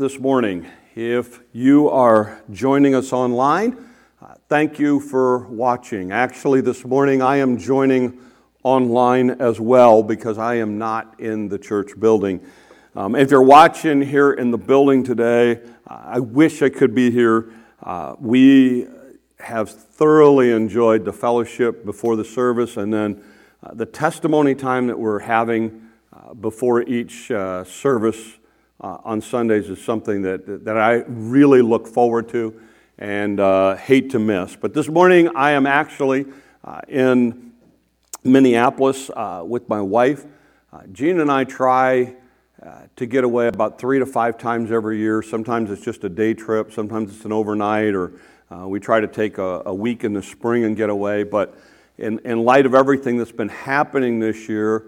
this morning. If you are joining us online, uh, thank you for watching. Actually, this morning I am joining online as well because I am not in the church building. Um, if you're watching here in the building today, I wish I could be here. Uh, we have thoroughly enjoyed the fellowship before the service and then uh, the testimony time that we're having uh, before each uh, service uh, on Sundays is something that, that I really look forward to and uh, hate to miss. But this morning I am actually uh, in Minneapolis uh, with my wife. Uh, Jean and I try uh, to get away about three to five times every year. Sometimes it's just a day trip, sometimes it's an overnight, or we try to take a, a, week in the spring and get away. But in, in light of everything that's been happening this year,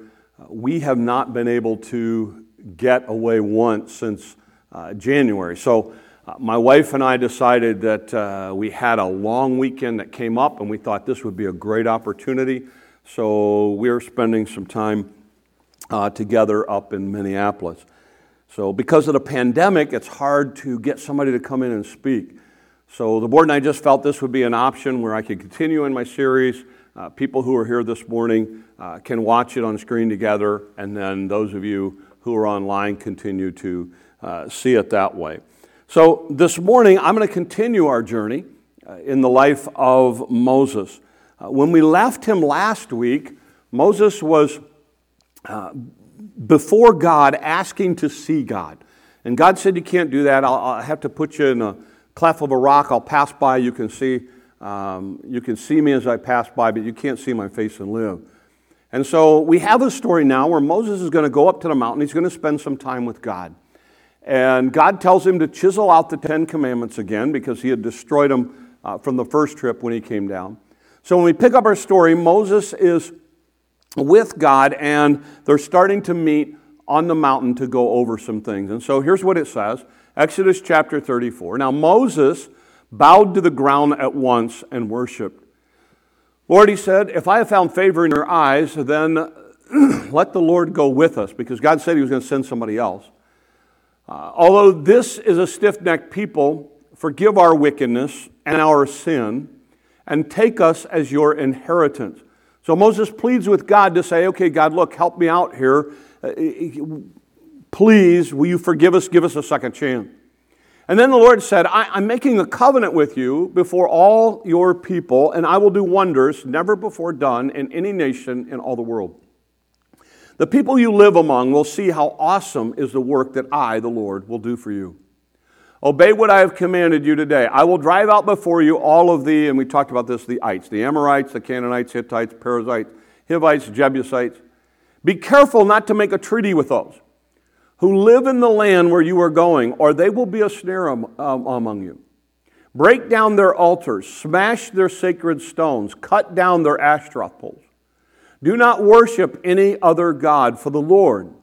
we have not been able to get away once since uh, January. So uh, my wife and I decided that uh, we had a long weekend that came up, and we thought this would be a great opportunity. So we're spending some time uh, together up in Minneapolis. So because of the pandemic, it's hard to get somebody to come in and speak. So the board and I just felt this would be an option where I could continue in my series. Uh, people who are here this morning uh, can watch it on screen together, and then those of you who are online continue to uh, see it that way. So, this morning, I'm going to continue our journey uh, in the life of Moses. Uh, when we left him last week, Moses was uh, before God asking to see God. And God said, You can't do that. I'll, I'll, have to put you in a cleft of a rock. I'll pass by. You can see. Um, you can see me as I pass by, but you can't see my face and live. And so we have a story now where Moses is going to go up to the mountain. He's going to spend some time with God. And God tells him to chisel out the Ten Commandments again because he had destroyed them uh, from the first trip when he came down. So when we pick up our story, Moses is with God and they're starting to meet on the mountain to go over some things. And so here's what it says Exodus chapter 34. Now Moses bowed to the ground at once and worshiped. Lord, he said, if I have found favor in your eyes, then let the Lord go with us, because God said he was going to send somebody else. Uh, although this is a stiff necked people, forgive our wickedness and our sin, and take us as your inheritance. So Moses pleads with God to say, okay, God, look, help me out here. Uh, please, will you forgive us? Give us a second chance. And then the Lord said, I, am making a covenant with you before all your people, and I will do wonders never before done in any nation in all the world. The people you live among will see how awesome is the work that I, the Lord, will do for you. Obey what I have commanded you today. I will drive out before you all of the, and we talked about this, the ites, the Amorites, the Canaanites, Hittites, Perizzites, Hivites, Jebusites. Be careful not to make a treaty with those who live in the land where you are going, or they will be a snare um, among you. Break down their altars, smash their sacred stones, cut down their Ashtaroth poles. Do not worship any other God, for the Lord,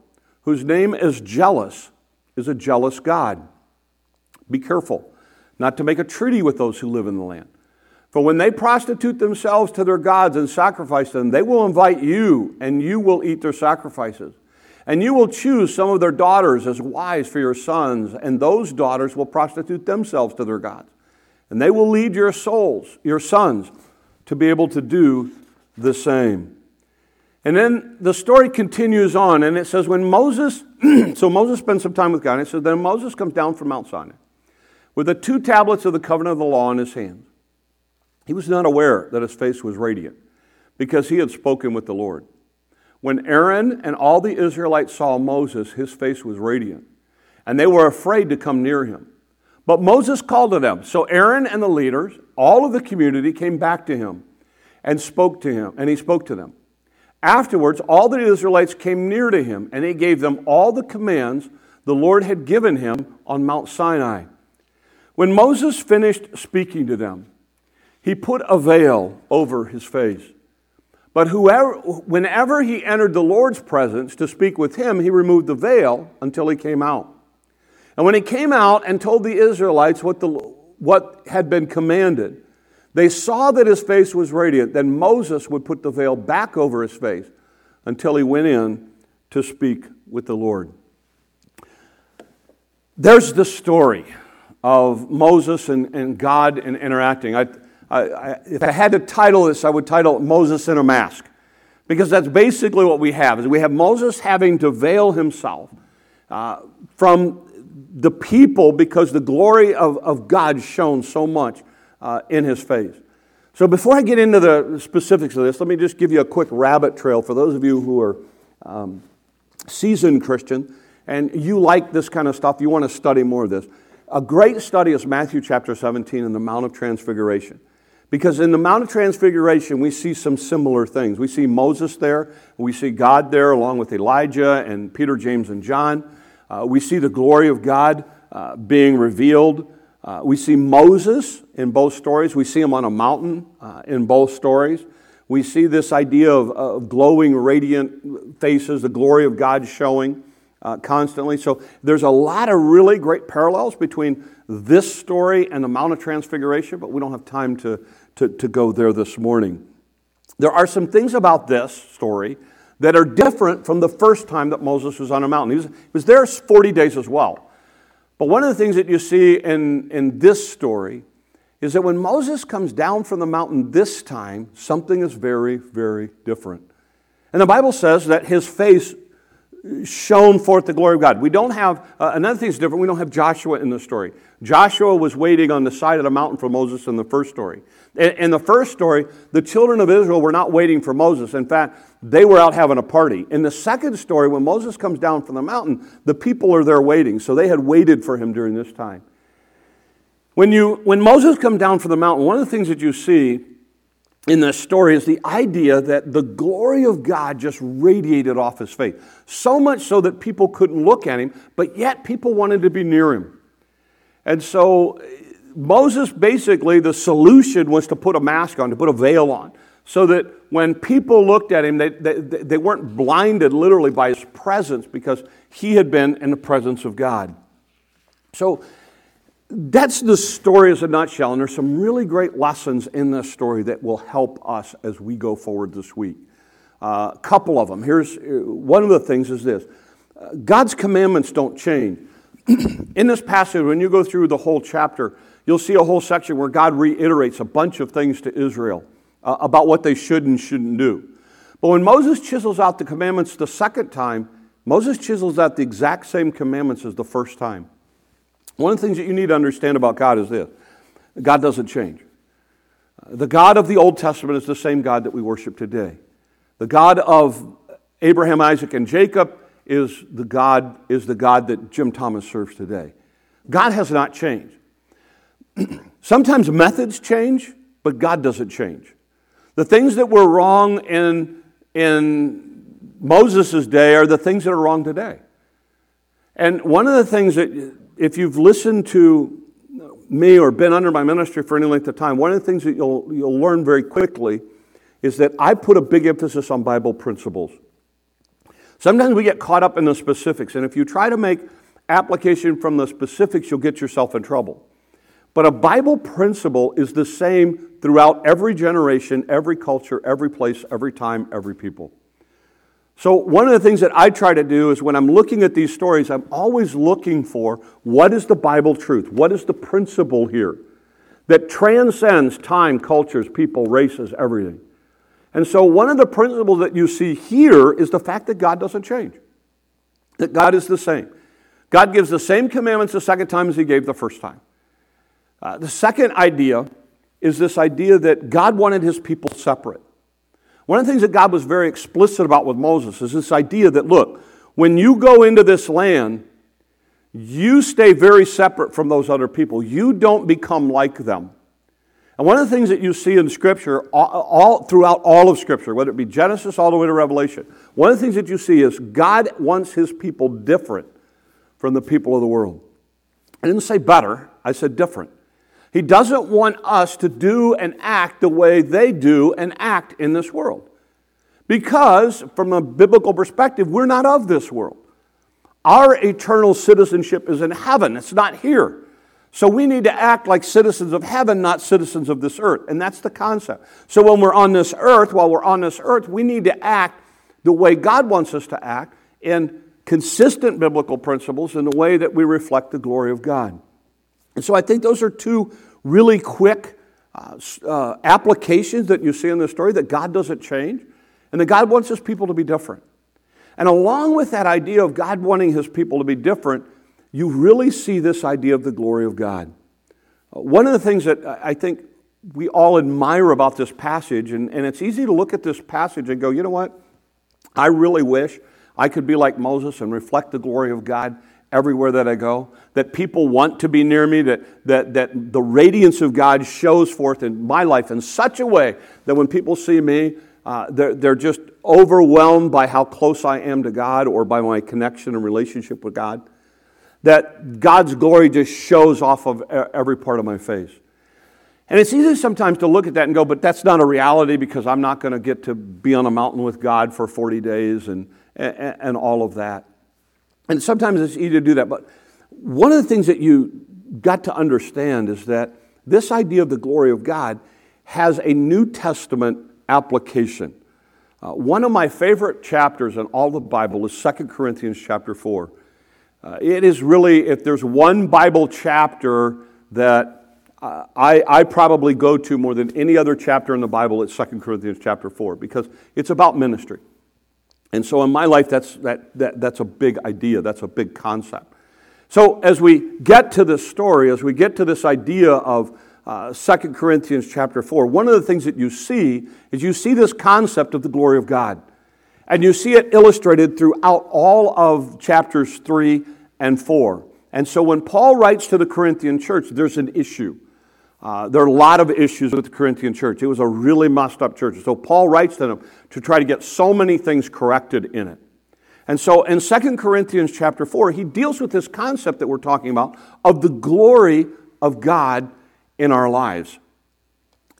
whose name is jealous, is a jealous God. Be careful not to make a treaty with those who live in the land. For when they prostitute themselves to their gods and sacrifice them, they will invite you, and you will eat their sacrifices. And you will choose some of their daughters as wives for your sons, and those daughters will prostitute themselves to their gods. And they will lead your souls, your sons, to be able to do the same. And then the story continues on, and it says, when Moses, so Moses spends some time with God, and it says, then Moses comes down from Mount Sinai with the two tablets of the covenant of the law in his hands. He was not aware that his face was radiant because he had spoken with the Lord. When Aaron and all the Israelites saw Moses, his face was radiant, and they were afraid to come near him. But Moses called to them. So Aaron and the leaders, all of the community, came back to him and spoke to him, and he spoke to them. Afterwards, all the Israelites came near to him, and he gave them all the commands the Lord had given him on Mount Sinai. When Moses finished speaking to them, he put a veil over his face. But whoever, whenever he entered the Lord's presence to speak with him, he removed the veil until he came out. And when he came out and told the Israelites what, the, what had been commanded, they saw that his face was radiant. Then Moses would put the veil back over his face until he went in to speak with the Lord. there's the story of Moses and, and God and interacting. I, I, if I had to title this, I would title it Moses in a Mask. Because that's basically what we have, is we have Moses having to veil himself uh, from the people because the glory of, of God shone so much uh, in his face. So before I get into the specifics of this, let me just give you a quick rabbit trail for those of you who are um, seasoned Christian and you like this kind of stuff, you want to study more of this. A great study is Matthew chapter 17 and the Mount of Transfiguration. Because in the Mount of Transfiguration, we see some similar things. We see Moses there, we see God there along with Elijah and Peter, James, and John. Uh, we see the glory of God uh, being revealed. Uh, we see Moses in both stories. We see him on a mountain uh, in both stories. We see this idea of, of, glowing, radiant faces, the glory of God showing uh, constantly. So there's a lot of really great parallels between this story and the Mount of Transfiguration, but we don't have time to, to, to go there this morning. There are some things about this story that are different from the first time that Moses was on a mountain. He was, he was there 40 days as well. But one of the things that you see in, in this story is that when Moses comes down from the mountain this time, something is very, very different. And the Bible says that his face shone forth the glory of God. We don't have, uh, another thing is different, we don't have Joshua in the story. Joshua was waiting on the side of the mountain for Moses in the first story. In, the first story, the children of Israel were not waiting for Moses. In fact, they were out having a party. In the second story, when Moses comes down from the mountain, the people are there waiting. So they had waited for him during this time. When, you, when Moses comes down from the mountain, one of the things that you see in this story is the idea that the glory of God just radiated off his face. So much so that people couldn't look at him, but yet people wanted to be near him. And so Moses basically, the solution was to put a mask on, to put a veil on, so that when people looked at him, they, they, they weren't blinded literally by his presence because he had been in the presence of God. So that's the story as a nutshell, and there's some really great lessons in this story that will help us as we go forward this week. A uh, couple of them. Here's uh, one of the things is this uh, God's commandments don't change. in this passage, when you go through the whole chapter, you'll see a whole section where God reiterates a bunch of things to Israel uh, about what they should and shouldn't do. But when Moses chisels out the commandments the second time, Moses chisels out the exact same commandments as the first time. One of the things that you need to understand about God is this God doesn't change. The God of the Old Testament is the same God that we worship today. The God of Abraham, Isaac, and Jacob is the God, is the God that Jim Thomas serves today. God has not changed. Sometimes methods change, but God doesn't change. The things that were wrong in, in Moses' day are the things that are wrong today. And one of the things that if you've listened to me or been under my ministry for any length of time, one of the things that you'll, you'll learn very quickly is that I put a big emphasis on Bible principles. Sometimes we get caught up in the specifics, and if you try to make application from the specifics, you'll get yourself in trouble. But a Bible principle is the same throughout every generation, every culture, every place, every time, every people. So, one of the things that I try to do is when I'm looking at these stories, I'm always looking for what is the Bible truth? What is the principle here that transcends time, cultures, people, races, everything? And so, one of the principles that you see here is the fact that God doesn't change, that God is the same. God gives the same commandments the second time as He gave the first time. Uh, the second idea is this idea that God wanted His people separate. One of the things that God was very explicit about with Moses is this idea that, look, when you go into this land, you stay very separate from those other people. You don't become like them. And one of the things that you see in Scripture, all, all, throughout all of Scripture, whether it be Genesis all the way to Revelation, one of the things that you see is God wants His people different from the people of the world. I didn't say better, I said different. He doesn't want us to do and act the way they do and act in this world. Because, from a biblical perspective, we're not of this world. Our eternal citizenship is in heaven, it's not here. So we need to act like citizens of heaven, not citizens of this earth. And that's the concept. So when we're on this earth, while we're on this earth, we need to act the way God wants us to act. in consistent biblical principles in the way that we reflect the glory of God. And so I think those are two really quick uh, uh, applications that you see in the story that God doesn't change and that God wants his people to be different. And along with that idea of God wanting his people to be different, you really see this idea of the glory of God. Uh, one of the things that I think we all admire about this passage, and, and it's easy to look at this passage and go, you know what? I really wish I could be like Moses and reflect the glory of God everywhere that I go, that people want to be near me, that, that, that the radiance of God shows forth in my life in such a way that when people see me, uh, they're, they're just overwhelmed by how close I am to God or by my connection and relationship with God. That God's glory just shows off of every part of my face. And it's easy sometimes to look at that and go, but that's not a reality because I'm not going to get to be on a mountain with God for 40 days and, and, and all of that. And sometimes it's easy to do that. But one of the things that you got to understand is that this idea of the glory of God has a New Testament application. Uh, one of my favorite chapters in all the Bible is 2 Corinthians chapter 4. Uh, it is really, if there's one Bible chapter that uh, I, I probably go to more than any other chapter in the Bible, it's 2 Corinthians chapter 4, because it's about ministry. And so in my life, that's, that, that, that's a big idea, that's a big concept. So as we get to this story, as we get to this idea of uh, 2 Corinthians chapter 4, one of the things that you see is you see this concept of the glory of God. And you see it illustrated throughout all of chapters 3 and 4. And so when Paul writes to the Corinthian church, there's an issue. Uh, there are a lot of issues with the Corinthian church. It was a really messed up church. So Paul writes to them to try to get so many things corrected in it. And so in 2 Corinthians chapter 4, he deals with this concept that we're talking about of the glory of God in our lives.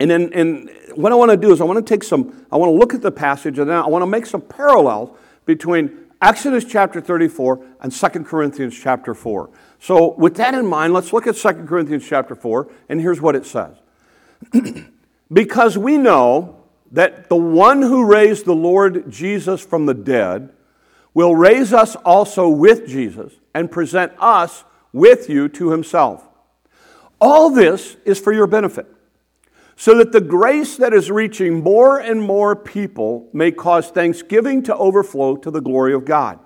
And then and what I want to do is I want to take some, I want to look at the passage and then I want to make some parallels between Exodus chapter 34 and 2 Corinthians chapter 4. So, with that in mind, let's look at 2 Corinthians chapter 4, and here's what it says. because we know that the one who raised the Lord Jesus from the dead will raise us also with Jesus and present us with you to himself. All this is for your benefit, so that the grace that is reaching more and more people may cause thanksgiving to overflow to the glory of God.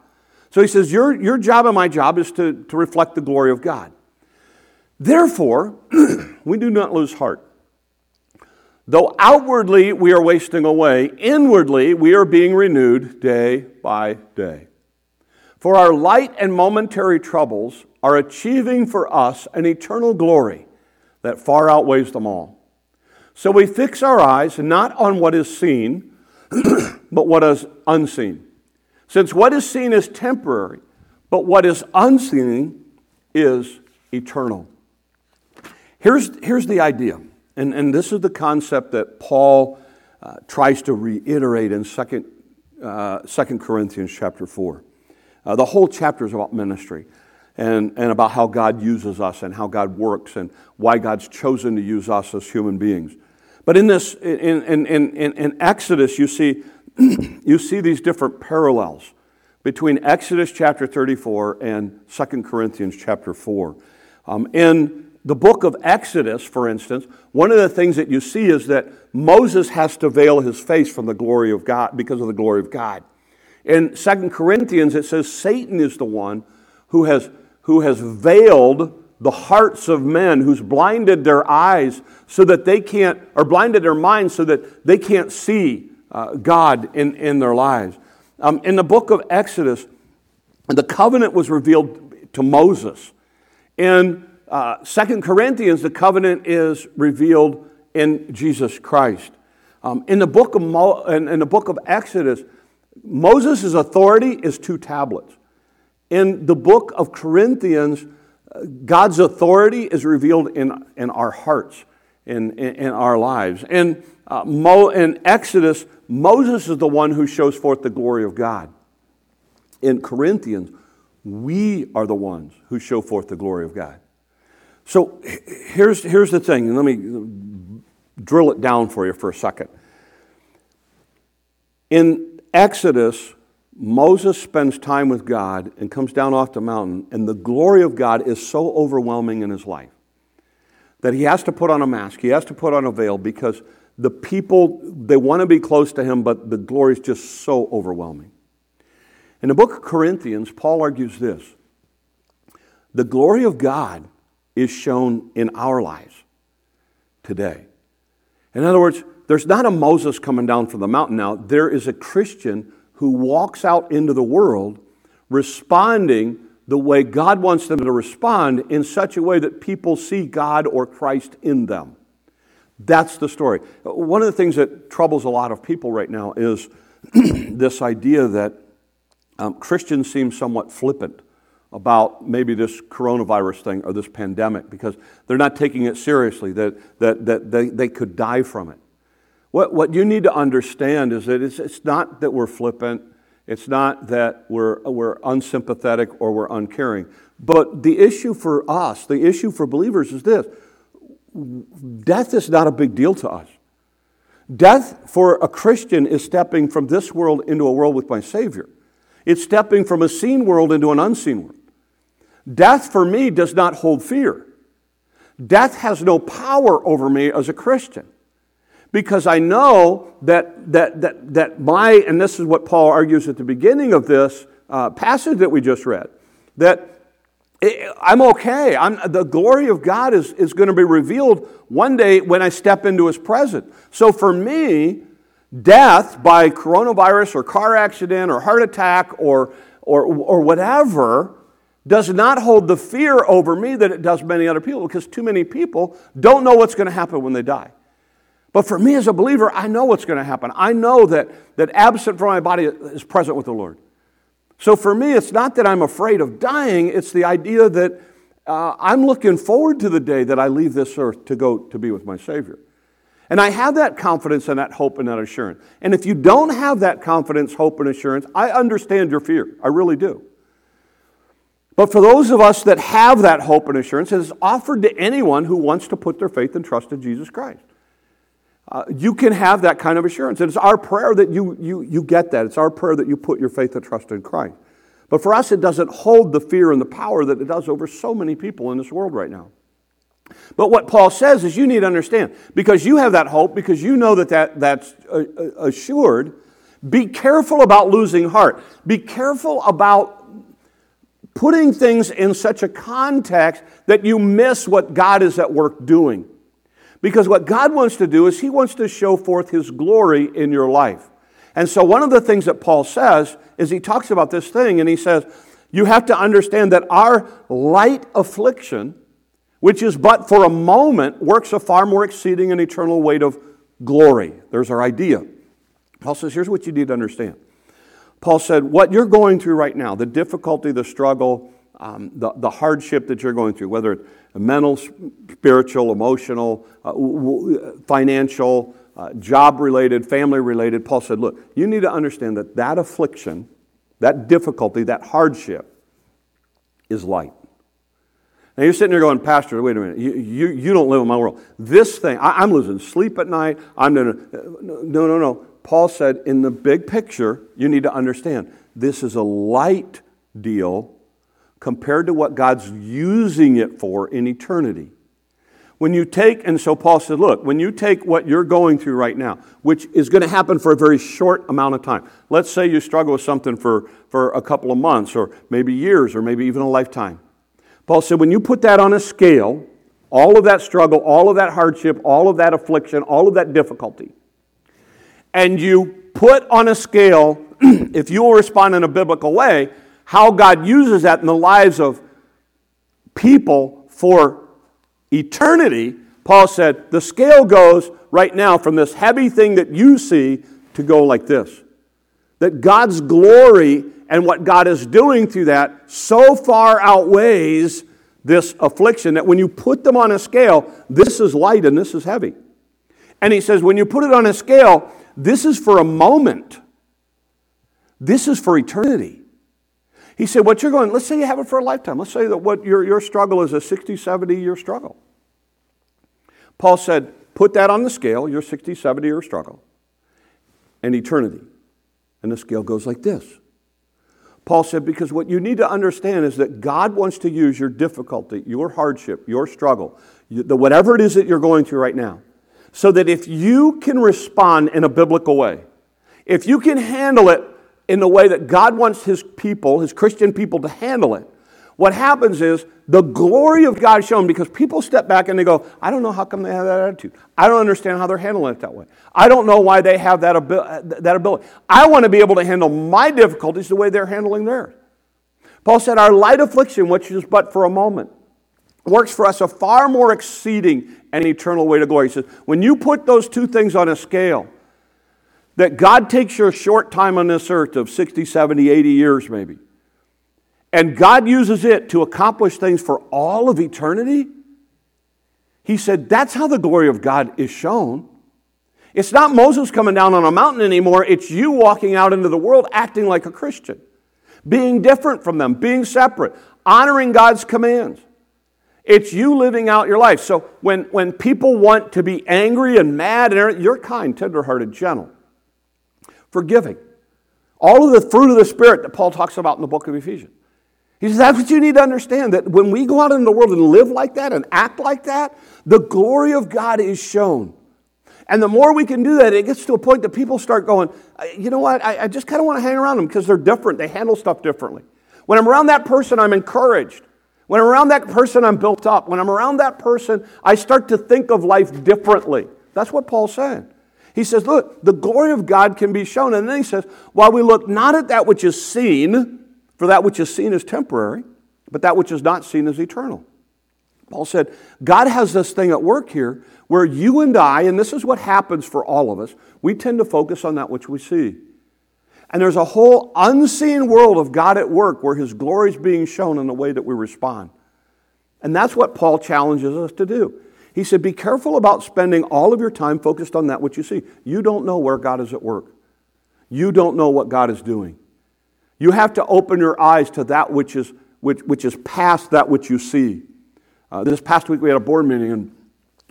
So he says, Your, your job and my job is to, to reflect the glory of God. Therefore, we do not lose heart. Though outwardly we are wasting away, inwardly we are being renewed day by day. For our light and momentary troubles are achieving for us an eternal glory that far outweighs them all. So we fix our eyes not on what is seen, but what is unseen. Since what is seen is temporary, but what is unseen is eternal. Here's, here's the idea, and, and this is the concept that Paul uh, tries to reiterate in 2, uh, 2 Corinthians chapter 4. Uh, the whole chapter is about ministry and, and about how God uses us and how God works and why God's chosen to use us as human beings. But in this, in, in, in, in Exodus, you see you see these different parallels between Exodus chapter 34 and 2 Corinthians chapter 4. Um, in the book of Exodus, for instance, one of the things that you see is that Moses has to veil his face from the glory of God because of the glory of God. In 2 Corinthians, it says Satan is the one who has, who has veiled the hearts of men, who's blinded their eyes so that they can't, or blinded their minds so that they can't see uh, God in, in their lives. Um, in the book of Exodus, the covenant was revealed to Moses. In uh, 2 Corinthians, the covenant is revealed in Jesus Christ. Um, in, the book of Mo- in, in the book of Exodus, Moses' authority is two tablets. In the book of Corinthians, uh, God's authority is revealed in, in our hearts, in, in, in our lives. In, uh, Mo, in Exodus, Moses is the one who shows forth the glory of God. In Corinthians, we are the ones who show forth the glory of God. So here's, here's the thing, let me drill it down for you for a second. In Exodus, Moses spends time with God and comes down off the mountain, and the glory of God is so overwhelming in his life that he has to put on a mask, he has to put on a veil because the people, they want to be close to him, but the glory is just so overwhelming. In the book of Corinthians, Paul argues this the glory of God is shown in our lives today. In other words, there's not a Moses coming down from the mountain now, there is a Christian who walks out into the world responding the way God wants them to respond in such a way that people see God or Christ in them. That's the story. One of the things that troubles a lot of people right now is this idea that um, Christians seem somewhat flippant about maybe this coronavirus thing or this pandemic because they're not taking it seriously, that, that, that they, they could die from it. What, what you need to understand is that it's, it's not that we're flippant, it's not that we're, we're unsympathetic or we're uncaring. But the issue for us, the issue for believers is this death is not a big deal to us. Death for a Christian is stepping from this world into a world with my Savior. It's stepping from a seen world into an unseen world. Death for me does not hold fear. Death has no power over me as a Christian because I know that, that, that, that my, and this is what Paul argues at the beginning of this uh, passage that we just read, that I'm okay. I'm, the glory of God is, is going to be revealed one day when I step into his presence. So for me, death by coronavirus or car accident or heart attack or, or, or whatever does not hold the fear over me that it does many other people because too many people don't know what's going to happen when they die. But for me as a believer, I know what's going to happen. I know that, that absent from my body is present with the Lord. So for me, it's not that I'm afraid of dying, it's the idea that uh, I'm looking forward to the day that I leave this earth to go to be with my Savior. And I have that confidence and that hope and that assurance. And if you don't have that confidence, hope, and assurance, I understand your fear. I really do. But for those of us that have that hope and assurance, it is offered to anyone who wants to put their faith and trust in Jesus Christ. Uh, you can have that kind of assurance. And it's our prayer that you, you, you get that. It's our prayer that you put your faith and trust in Christ. But for us, it doesn't hold the fear and the power that it does over so many people in this world right now. But what Paul says is you need to understand because you have that hope, because you know that, that that's uh, uh, assured, be careful about losing heart. Be careful about putting things in such a context that you miss what God is at work doing. Because what God wants to do is He wants to show forth His glory in your life. And so, one of the things that Paul says is he talks about this thing and he says, You have to understand that our light affliction, which is but for a moment, works a far more exceeding and eternal weight of glory. There's our idea. Paul says, Here's what you need to understand. Paul said, What you're going through right now, the difficulty, the struggle, um, the, the hardship that you're going through, whether it's mental, spiritual, emotional, uh, w- financial, uh, job related, family related, Paul said, Look, you need to understand that that affliction, that difficulty, that hardship is light. Now you're sitting there going, Pastor, wait a minute, you, you, you don't live in my world. This thing, I, am losing sleep at night. I'm gonna, no, no, no. Paul said, in the big picture, you need to understand this is a light deal compared to what God's using it for in eternity. When you take, and so Paul said, look, when you take what you're going through right now, which is going to happen for a very short amount of time, let's say you struggle with something for, for a couple of months or maybe years or maybe even a lifetime. Paul said, when you put that on a scale, all of that struggle, all of that hardship, all of that affliction, all of that difficulty, and you put on a scale, if you will respond in a biblical way, how God uses that in the lives of people for eternity, Paul said, the scale goes right now from this heavy thing that you see to go like this. That God's glory and what God is doing through that so far outweighs this affliction that when you put them on a scale, this is light and this is heavy. And he says, when you put it on a scale, this is for a moment, this is for eternity. He said, What you're going, let's say you have it for a lifetime. Let's say that what your, your struggle is a 60, 70 year struggle. Paul said, Put that on the scale, your 60, 70 year struggle, and eternity. And the scale goes like this Paul said, because what you need to understand is that God wants to use your difficulty, your hardship, your struggle, the, whatever it is that you're going through right now, so that if you can respond in a biblical way, if you can handle it in the way that God wants his people, his Christian people, to handle it, what happens is the glory of God shown because people step back and they go, I don't know how come they have that attitude. I don't understand how they're handling it that way. I don't know why they have that, abil- that ability. I want to be able to handle my difficulties the way they're handling theirs. Paul said, Our light affliction, which is but for a moment, works for us a far more exceeding and eternal way to glory. He says, When you put those two things on a scale, that God takes your short time on this earth of 60, 70, 80 years maybe, and God uses it to accomplish things for all of eternity, he said that's how the glory of God is shown. It's not Moses coming down on a mountain anymore, it's you walking out into the world acting like a Christian, being different from them, being separate, honoring God's commands. It's you living out your life. So when, when people want to be angry and mad, and you're kind, tenderhearted, gentle, forgiving. All of the fruit of the Spirit that Paul talks about in the book of Ephesians. He says, that's what you need to understand that when we go out in the world and live like that and act like that, the glory of God is shown. And the more we can do that, it gets to a point that people start going, you know what, I, I just kind of want to hang around them because they're different. They handle stuff differently. When I'm around that person, I'm encouraged. When I'm around that person, I'm built up. When I'm around that person, I start to think of life differently. That's what Paul's saying. He says, look, the glory of God can be shown. And then he says, while we look not at that which is seen, for that which is seen is temporary, but that which is not seen is eternal. Paul said, God has this thing at work here where you and I, and this is what happens for all of us, we tend to focus on that which we see. And there's a whole unseen world of God at work where his glory is being shown in the way that we respond. And that's what Paul challenges us to do. He said, Be careful about spending all of your time focused on that which you see. You don't know where God is at work, you don't know what God is doing. You have to open your eyes to that which is, which, which is past that which you see. Uh, this past week we had a board meeting, and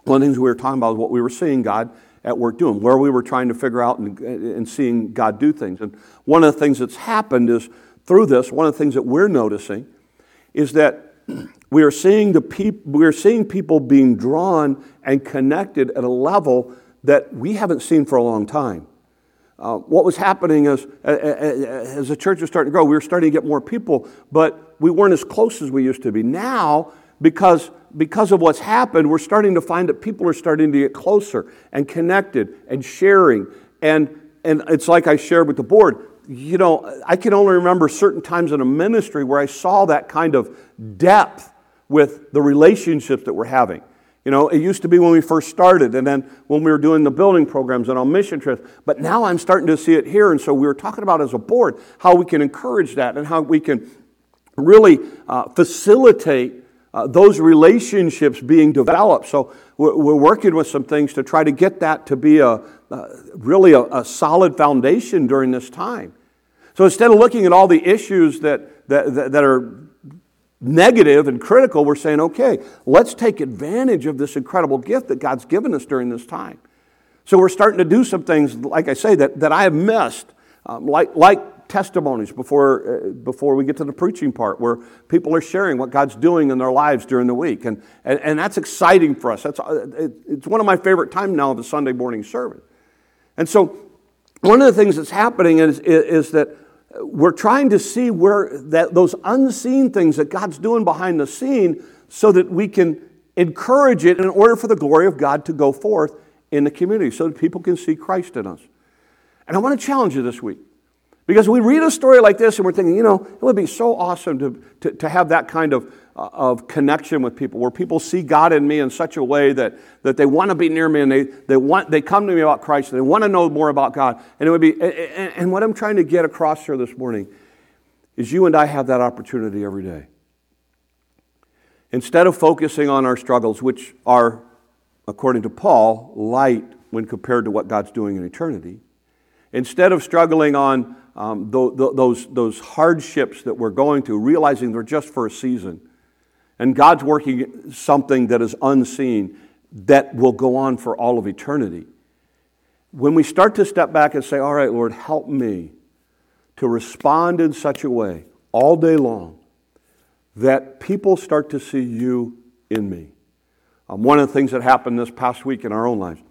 one of the things we were talking about is what we were seeing God at work doing, where we were trying to figure out and, and seeing God do things. And one of the things that's happened is through this, one of the things that we're noticing is that we are seeing, the peop- we are seeing people being drawn and connected at a level that we haven't seen for a long time. Uh, what was happening is, as the church was starting to grow, we were starting to get more people, but we weren't as close as we used to be. Now, because, because of what's happened, we're starting to find that people are starting to get closer and connected and sharing. And, and it's like I shared with the board. You know, I can only remember certain times in a ministry where I saw that kind of depth with the relationships that we're having. You know, it used to be when we first started, and then when we were doing the building programs and on mission trips. But now I'm starting to see it here, and so we were talking about as a board how we can encourage that and how we can really uh, facilitate uh, those relationships being developed. So we're, we're, working with some things to try to get that to be a uh, really a, a solid foundation during this time. So instead of looking at all the issues that, that, that are negative and critical, we're saying, okay, let's take advantage of this incredible gift that God's given us during this time. So we're starting to do some things, like I say, that, that I have missed, um, like, like testimonies before, uh, before we get to the preaching part, where people are sharing what God's doing in their lives during the week. And, and, and that's exciting for us. That's, uh, it, it's one of my favorite times now of the Sunday morning service. And so one of the things that's happening is, is, that we're trying to see where that, those unseen things that God's doing behind the scene so that we can encourage it in order for the glory of God to go forth in the community so that people can see Christ in us. And I want to challenge you this week. Because we read a story like this and we're thinking, you know, it would be so awesome to, to, to have that kind of, uh, of connection with people, where people see God in me in such a way that, that they want to be near me and they, they, want, they come to me about Christ and they want to know more about God. And it would be, and, and what I'm trying to get across here this morning is you and I have that opportunity every day. Instead of focusing on our struggles, which are, according to Paul, light when compared to what God's doing in eternity, instead of struggling on um, th- th- those, those hardships that we're going through, realizing they're just for a season. And God's working something that is unseen that will go on for all of eternity. When we start to step back and say, All right, Lord, help me to respond in such a way all day long that people start to see you in me. Um, one of the things that happened this past week in our own lives,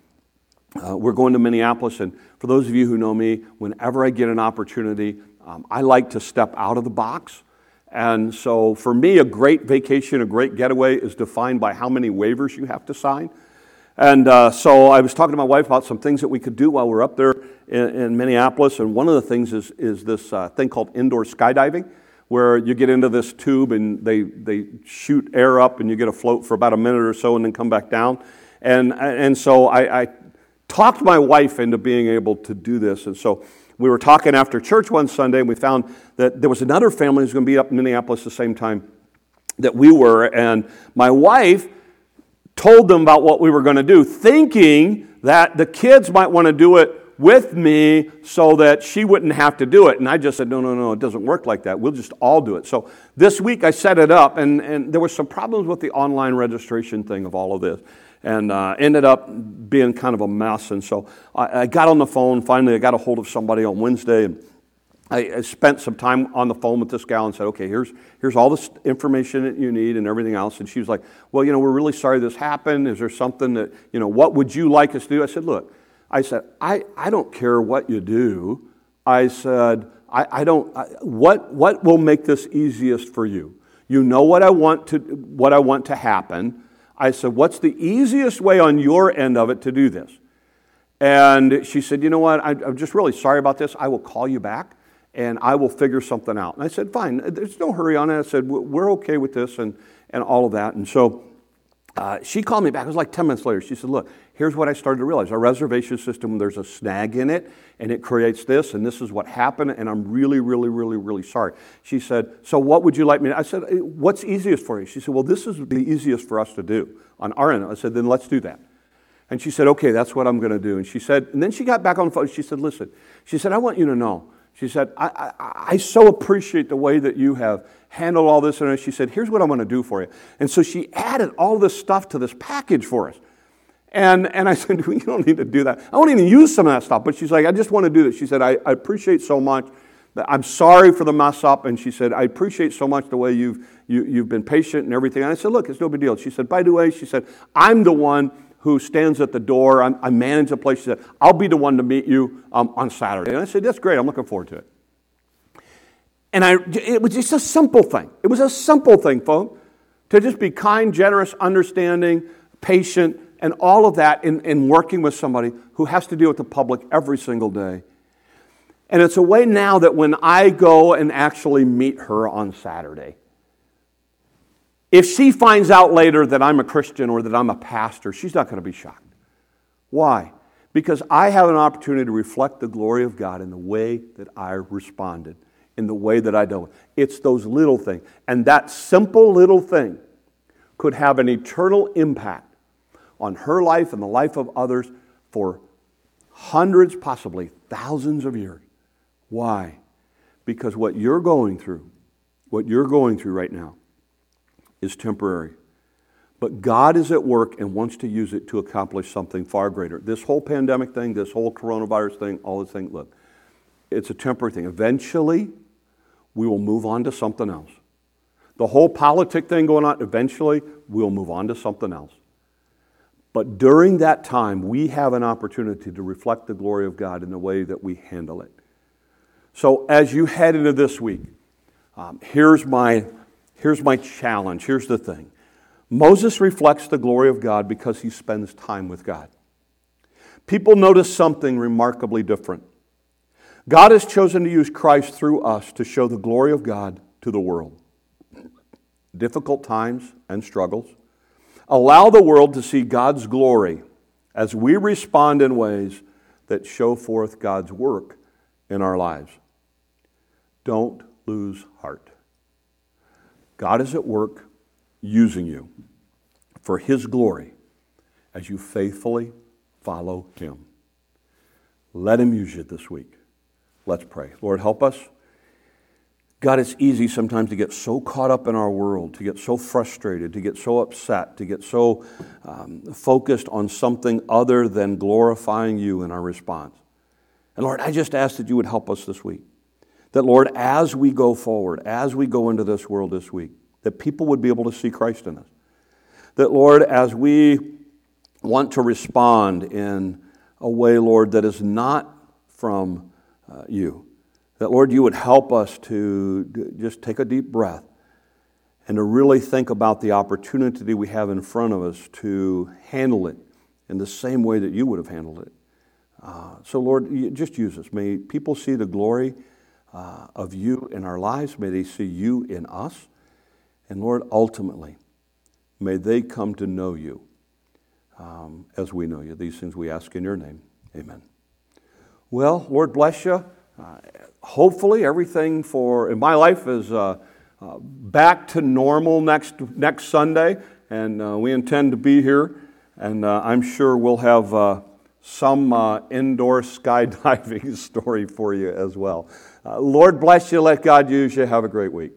uh, we're going to Minneapolis, and for those of you who know me, whenever I get an opportunity, um, I like to step out of the box. And so for me, a great vacation, a great getaway is defined by how many waivers you have to sign. And uh, so I was talking to my wife about some things that we could do while we're up there in, in Minneapolis. And one of the things is, is this uh, thing called indoor skydiving, where you get into this tube and they, they shoot air up and you get a float for about a minute or so and then come back down. And, and so I, I talked my wife into being able to do this. And so we were talking after church one Sunday, and we found that there was another family who's going to be up in Minneapolis the same time that we were. And my wife told them about what we were going to do, thinking that the kids might want to do it with me so that she wouldn't have to do it. And I just said, no, no, no, it doesn't work like that. We'll just all do it. So this week I set it up, and, and there were some problems with the online registration thing of all of this and uh, ended up being kind of a mess. And so I, I, got on the phone. Finally, I got a hold of somebody on Wednesday. And I, I spent some time on the phone with this gal and said, okay, here's, here's all this information that you need and everything else. And she was like, well, you know, we're really sorry this happened. Is there something that, you know, what would you like us to do? I said, look, I said, I, I don't care what you do. I said, I, I don't, what, what will make this easiest for you? You know what I want to, what I want to happen. I said, What's the easiest way on your end of it to do this? And she said, You know what? I, am just really sorry about this. I will call you back and I will figure something out. And I said, Fine, there's no hurry on it. I said, We're okay with this and, and all of that. And so uh, she called me back. It was like 10 minutes later. She said, Look, here's what I started to realize. Our reservation system, there's a snag in it, and it creates this, and this is what happened, and I'm really, really, really, really sorry. She said, So what would you like me to? I said, What's easiest for you? She said, Well, this is the easiest for us to do on our end. I said, Then let's do that. And she said, Okay, that's what I'm going to do. And she said, and then she got back on the phone. She said, Listen, she said, I want you to know. She said, I, I, I so appreciate the way that you have handled all this. And she said, Here's what I'm going to do for you. And so she added all this stuff to this package for us. And, and I said, You don't need to do that. I won't even use some of that stuff. But she's like, I just want to do this. She said, I, I appreciate so much. I'm sorry for the mess up. And she said, I appreciate so much the way you've, you, you've been patient and everything. And I said, Look, it's no big deal. She said, By the way, she said, I'm the one who stands at the door. I'm, i manage the place. She said, I'll be the one to meet you um, on Saturday. And I said, That's great. I'm looking forward to it. And I, it was just a simple thing. It was a simple thing, folks, to just be kind, generous, understanding, patient, and all of that in, in working with somebody who has to deal with the public every single day. And it's a way now that when I go and actually meet her on Saturday, if she finds out later that I'm a Christian or that I'm a pastor, she's not going to be shocked. Why? Because I have an opportunity to reflect the glory of God in the way that I responded, in the way that I with. It's those little things. And that simple little thing could have an eternal impact on her life and the life of others for hundreds, possibly thousands of years. Why? Because what you're going through, what you're going through right now, is temporary. But God is at work and wants to use it to accomplish something far greater. This whole pandemic thing, this whole coronavirus thing, all this thing, look, it's a temporary thing. Eventually, we will move on to something else. The whole politic thing going on, eventually, we'll move on to something else. But during that time, we have an opportunity to reflect the glory of God in the way that we handle it. So as you head into this week, um, here's, my, here's my challenge. Here's the thing Moses reflects the glory of God because he spends time with God. People notice something remarkably different. God has chosen to use Christ through us to show the glory of God to the world. Difficult times and struggles Allow the world to see God's glory as we respond in ways that show forth God's work in our lives. Don't lose heart. God is at work using you for His glory as you faithfully follow Him. Let Him use you this week. Let's pray. Lord, help us. God, it's easy sometimes to get so caught up in our world, to get so frustrated, to get so upset, to get so um, focused on something other than glorifying you in our response. And Lord, I just ask that you would help us this week That, Lord, as we go forward, as we go into this world this week, that people would be able to see Christ in us. That, Lord, as we want to respond in a way, Lord, that is not from uh, you, that, Lord, you would help us to just take a deep breath and to really think about the opportunity we have in front of us to handle it in the same way that you would have handled it. Uh, so, Lord, just use us. May people see the glory uh, of you in our lives. May they see you in us. And, Lord, ultimately, may they come to know you um, as we know you. These things we ask in your name. Amen. Well, Lord bless you. Uh, hopefully, everything for in my life is uh, uh, back to normal next next Sunday, and uh, we intend to be here. And uh, I'm sure we'll have uh, some indoor skydiving story for you as well. Lord bless you. Let God use you. Have a great week.